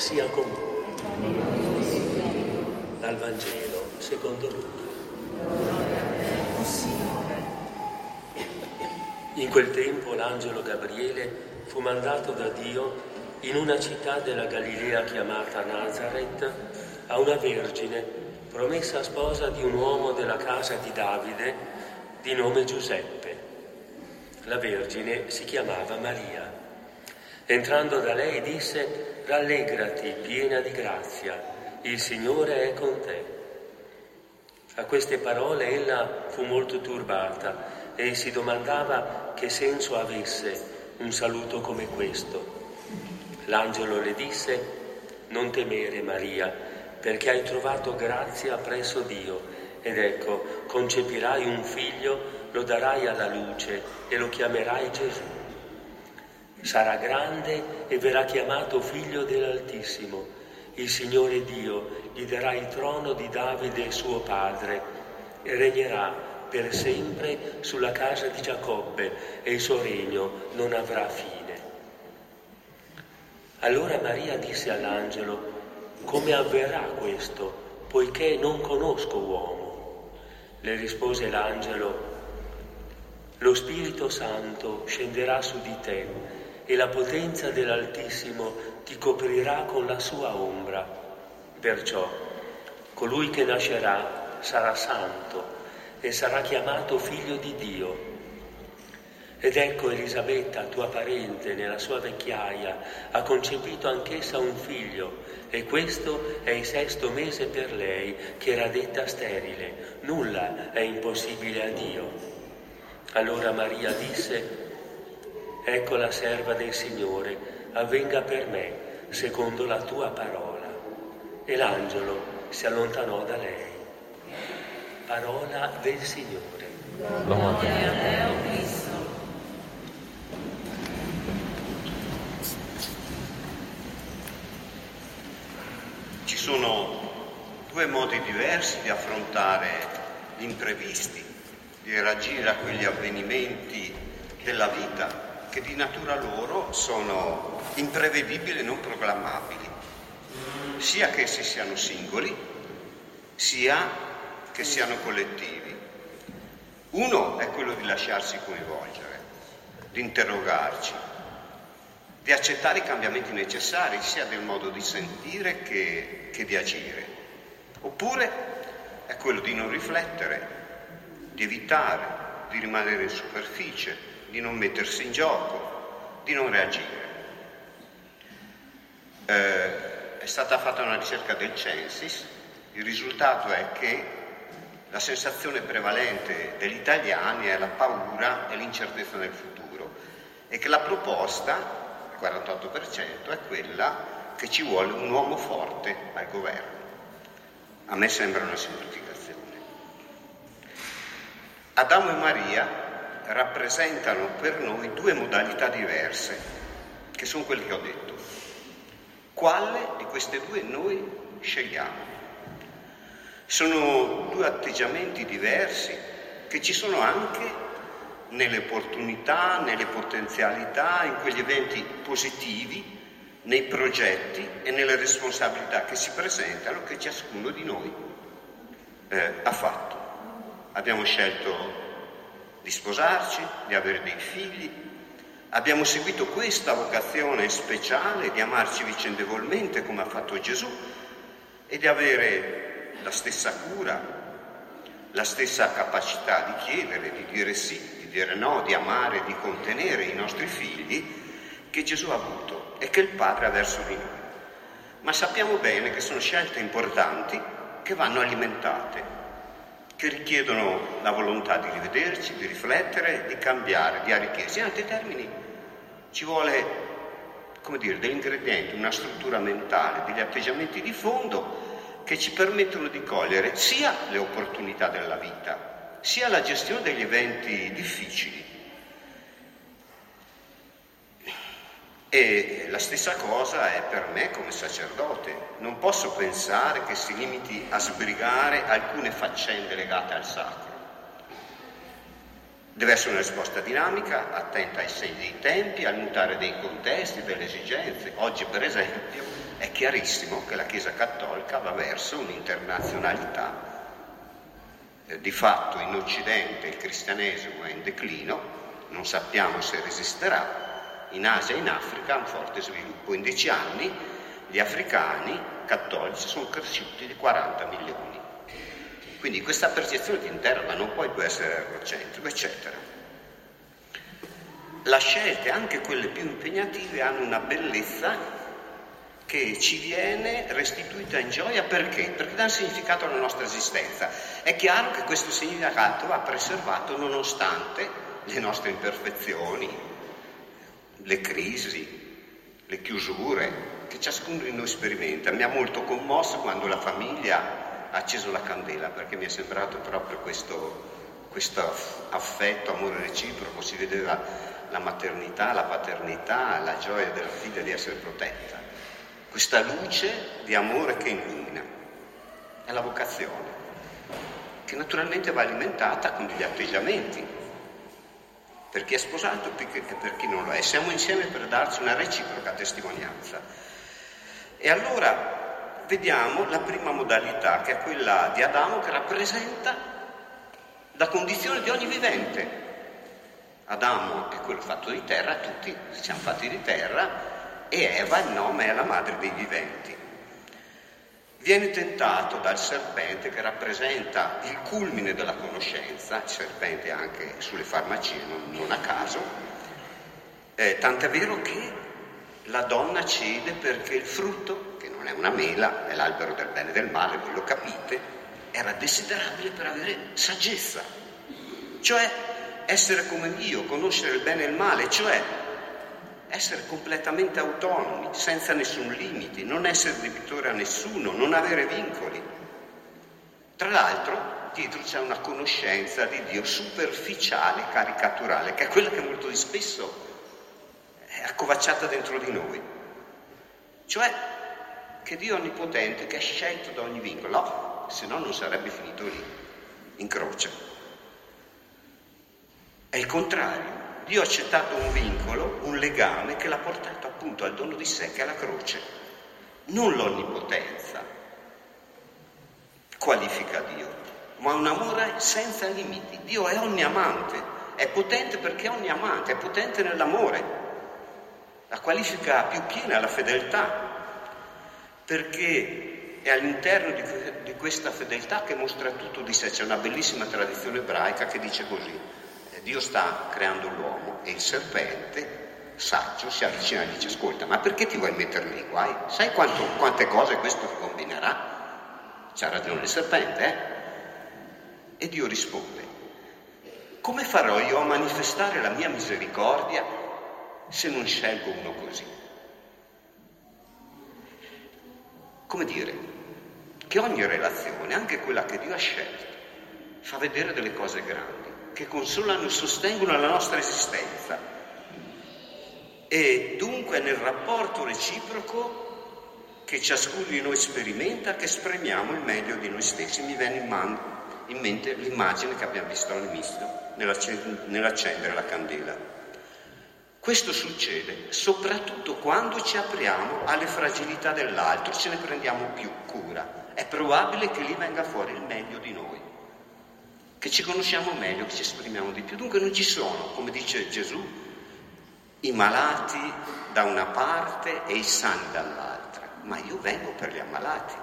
sia con voi. Dal Vangelo secondo Luca. In quel tempo l'angelo Gabriele fu mandato da Dio in una città della Galilea chiamata Nazareth a una vergine promessa sposa di un uomo della casa di Davide di nome Giuseppe. La vergine si chiamava Maria. Entrando da lei disse, rallegrati piena di grazia, il Signore è con te. A queste parole ella fu molto turbata e si domandava che senso avesse un saluto come questo. L'angelo le disse, non temere Maria, perché hai trovato grazia presso Dio, ed ecco, concepirai un figlio, lo darai alla luce e lo chiamerai Gesù. Sarà grande e verrà chiamato figlio dell'Altissimo. Il Signore Dio gli darà il trono di Davide suo padre e regnerà per sempre sulla casa di Giacobbe e il suo regno non avrà fine. Allora Maria disse all'angelo, come avverrà questo, poiché non conosco uomo? Le rispose l'angelo, lo Spirito Santo scenderà su di te e la potenza dell'Altissimo ti coprirà con la sua ombra. Perciò colui che nascerà sarà santo e sarà chiamato figlio di Dio ed ecco Elisabetta, tua parente, nella sua vecchiaia, ha concepito anch'essa un figlio e questo è il sesto mese per lei, che era detta sterile. Nulla è impossibile a Dio. Allora Maria disse, ecco la serva del Signore, avvenga per me secondo la tua parola. E l'angelo si allontanò da lei. Parola del Signore. Gloria a Dio, Cristo. sono due modi diversi di affrontare gli imprevisti, di reagire a quegli avvenimenti della vita che di natura loro sono imprevedibili e non programmabili, sia che essi siano singoli, sia che siano collettivi. Uno è quello di lasciarsi coinvolgere, di interrogarci, di accettare i cambiamenti necessari sia del modo di sentire che, che di agire. Oppure è quello di non riflettere, di evitare, di rimanere in superficie, di non mettersi in gioco, di non reagire. Eh, è stata fatta una ricerca del Censis, il risultato è che la sensazione prevalente degli italiani è la paura e l'incertezza nel futuro e che la proposta 48%, è quella che ci vuole un uomo forte al governo. A me sembra una semplificazione. Adamo e Maria rappresentano per noi due modalità diverse, che sono quelle che ho detto. Quale di queste due noi scegliamo? Sono due atteggiamenti diversi che ci sono anche nelle opportunità, nelle potenzialità, in quegli eventi positivi, nei progetti e nelle responsabilità che si presentano che ciascuno di noi eh, ha fatto. Abbiamo scelto di sposarci, di avere dei figli, abbiamo seguito questa vocazione speciale di amarci vicendevolmente come ha fatto Gesù e di avere la stessa cura, la stessa capacità di chiedere, di dire sì, dire no, di amare, di contenere i nostri figli che Gesù ha avuto e che il Padre ha verso di noi. Ma sappiamo bene che sono scelte importanti che vanno alimentate, che richiedono la volontà di rivederci, di riflettere, di cambiare, di arricchirsi. In altri termini ci vuole, come dire, degli ingredienti, una struttura mentale, degli atteggiamenti di fondo che ci permettono di cogliere sia le opportunità della vita, sia la gestione degli eventi difficili. E la stessa cosa è per me come sacerdote. Non posso pensare che si limiti a sbrigare alcune faccende legate al sacro. Deve essere una risposta dinamica, attenta ai segni dei tempi, al mutare dei contesti, delle esigenze. Oggi, per esempio, è chiarissimo che la Chiesa Cattolica va verso un'internazionalità. Eh, di fatto in Occidente il cristianesimo è in declino, non sappiamo se resisterà, in Asia e in Africa un forte sviluppo. In dieci anni gli africani cattolici sono cresciuti di 40 milioni. Quindi questa percezione di interna non può più essere egocentrica, eccetera. Le scelte, anche quelle più impegnative, hanno una bellezza che ci viene restituita in gioia perché? Perché dà un significato alla nostra esistenza. È chiaro che questo significato va preservato nonostante le nostre imperfezioni, le crisi, le chiusure che ciascuno di noi sperimenta. Mi ha molto commosso quando la famiglia ha acceso la candela perché mi è sembrato proprio questo, questo affetto, amore reciproco, si vedeva la maternità, la paternità, la gioia della figlia di essere protetta questa luce di amore che illumina. È la vocazione, che naturalmente va alimentata con degli atteggiamenti, per chi è sposato e per chi non lo è. Siamo insieme per darci una reciproca testimonianza. E allora vediamo la prima modalità, che è quella di Adamo, che rappresenta la condizione di ogni vivente. Adamo è quello fatto di terra, tutti siamo fatti di terra, e Eva il nome è la madre dei viventi. Viene tentato dal serpente che rappresenta il culmine della conoscenza, serpente anche sulle farmacie, non, non a caso, eh, tant'è vero che la donna cede perché il frutto, che non è una mela, è l'albero del bene e del male, voi lo capite, era desiderabile per avere saggezza, cioè essere come Dio, conoscere il bene e il male, cioè essere completamente autonomi, senza nessun limite, non essere debitore a nessuno, non avere vincoli. Tra l'altro, dietro c'è una conoscenza di Dio superficiale, caricaturale, che è quella che molto di spesso è accovacciata dentro di noi. Cioè che Dio è onnipotente, che è scelto da ogni vincolo, no, se no non sarebbe finito lì, in croce. È il contrario. Dio ha accettato un vincolo, un legame che l'ha portato appunto al dono di sé che è la croce, non l'onnipotenza qualifica Dio, ma un amore senza limiti. Dio è ogniamante, è potente perché è ogniamante, è potente nell'amore. La qualifica più piena è la fedeltà, perché è all'interno di, di questa fedeltà che mostra tutto di sé. C'è una bellissima tradizione ebraica che dice così. Dio sta creando l'uomo e il serpente, saggio, si avvicina e dice ascolta, ma perché ti vuoi mettere nei guai? Sai quanto, quante cose questo ti combinerà? C'ha ragione il serpente, eh? E Dio risponde, come farò io a manifestare la mia misericordia se non scelgo uno così? Come dire, che ogni relazione, anche quella che Dio ha scelto, fa vedere delle cose grandi che consolano e sostengono la nostra esistenza. E dunque nel rapporto reciproco che ciascuno di noi sperimenta che esprimiamo il meglio di noi stessi. Mi viene in, man- in mente l'immagine che abbiamo visto all'inizio nell'accendere la candela. Questo succede soprattutto quando ci apriamo alle fragilità dell'altro, ce ne prendiamo più cura. È probabile che lì venga fuori il meglio di noi che ci conosciamo meglio, che ci esprimiamo di più. Dunque non ci sono, come dice Gesù, i malati da una parte e i sani dall'altra, ma io vengo per gli ammalati.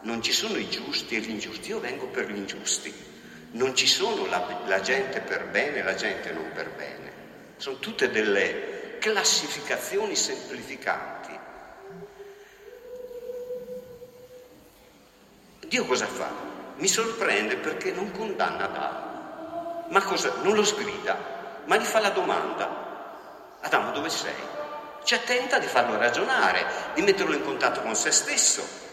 Non ci sono i giusti e gli ingiusti, io vengo per gli ingiusti. Non ci sono la, la gente per bene e la gente non per bene. Sono tutte delle classificazioni semplificanti. Dio cosa fa? Mi sorprende perché non condanna Adamo. Ma cosa? Non lo sgrida, ma gli fa la domanda. Adamo, dove sei? Cioè tenta di farlo ragionare, di metterlo in contatto con se stesso.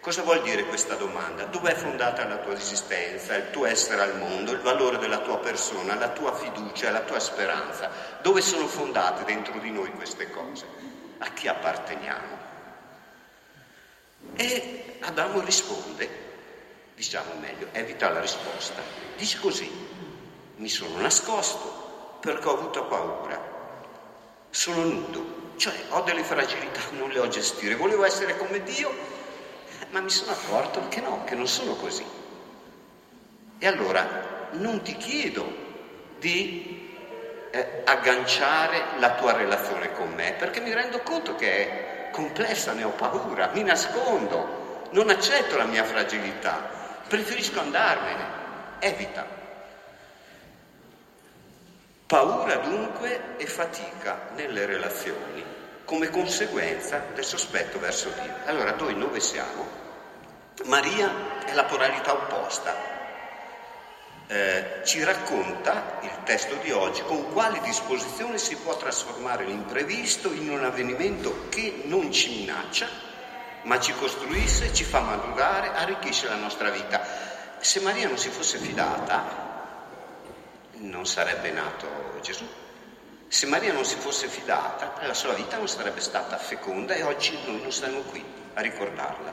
Cosa vuol dire questa domanda? Dove è fondata la tua esistenza, il tuo essere al mondo, il valore della tua persona, la tua fiducia, la tua speranza? Dove sono fondate dentro di noi queste cose? A chi apparteniamo? E Adamo risponde, diciamo meglio, evita la risposta. Dice così, mi sono nascosto perché ho avuto paura, sono nudo, cioè ho delle fragilità, non le ho gestire, volevo essere come Dio, ma mi sono accorto che no, che non sono così. E allora non ti chiedo di eh, agganciare la tua relazione con me, perché mi rendo conto che è complessa, ne ho paura, mi nascondo, non accetto la mia fragilità, preferisco andarmene, evita. Paura dunque e fatica nelle relazioni come conseguenza del sospetto verso Dio. Allora noi dove siamo? Maria è la polarità opposta. Eh, ci racconta il testo di oggi con quale disposizione si può trasformare l'imprevisto in un avvenimento che non ci minaccia, ma ci costruisce, ci fa madurare, arricchisce la nostra vita. Se Maria non si fosse fidata, non sarebbe nato Gesù. Se Maria non si fosse fidata, la sua vita non sarebbe stata feconda e oggi noi non siamo qui a ricordarla.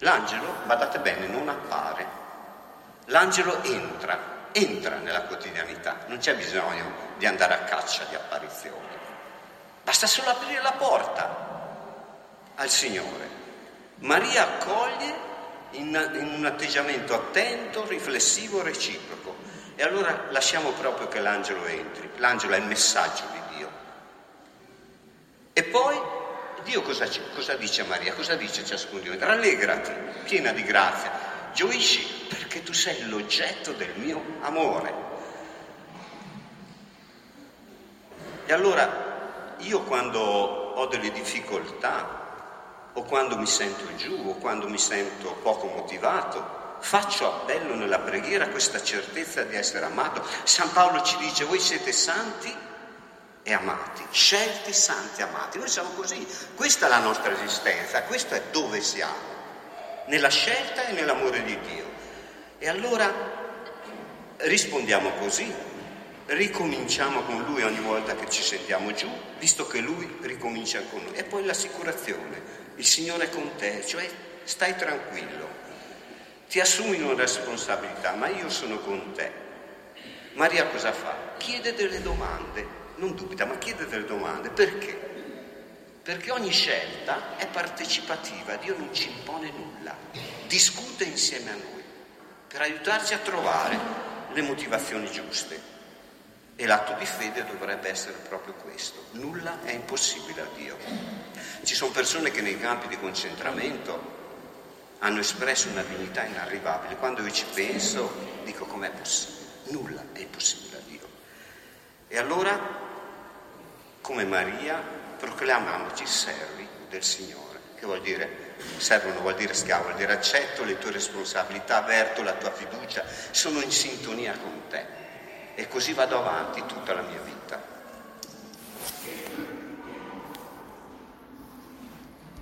L'angelo, badate bene, non appare. L'angelo entra, entra nella quotidianità, non c'è bisogno di andare a caccia di apparizioni. Basta solo aprire la porta al Signore. Maria accoglie in, un atteggiamento attento, riflessivo, reciproco. E allora lasciamo proprio che l'angelo entri. L'angelo è il messaggio di Dio. E poi Dio cosa, cosa dice a Maria? Cosa dice a ciascuno di noi? Rallegrati, piena di grazia, gioisci perché tu sei l'oggetto del mio amore. E allora io quando ho delle difficoltà o quando mi sento giù o quando mi sento poco motivato, Faccio appello nella preghiera a questa certezza di essere amato. San Paolo ci dice, voi siete santi e amati, scelti, santi, amati. Noi siamo così, questa è la nostra esistenza, questo è dove siamo, nella scelta e nell'amore di Dio. E allora rispondiamo così, ricominciamo con Lui ogni volta che ci sentiamo giù, visto che Lui ricomincia con noi. E poi l'assicurazione, il Signore è con te, cioè stai tranquillo, ti assumi una responsabilità, ma io sono con te. Maria cosa fa? Chiede delle domande, non dubita, ma chiede delle domande. Perché? Perché ogni scelta è partecipativa, Dio non ci impone nulla, discute insieme a noi per aiutarci a trovare le motivazioni giuste. E l'atto di fede dovrebbe essere proprio questo. Nulla è impossibile a Dio. Ci sono persone che nei campi di concentramento hanno espresso una dignità inarrivabile. Quando io ci penso, dico com'è possibile? Nulla è impossibile a Dio. E allora, come Maria, proclamiamoci servi del Signore. Che vuol dire? Servo non vuol dire schiavo, vuol dire accetto le tue responsabilità, avverto la tua fiducia, sono in sintonia con te. E così vado avanti tutta la mia vita.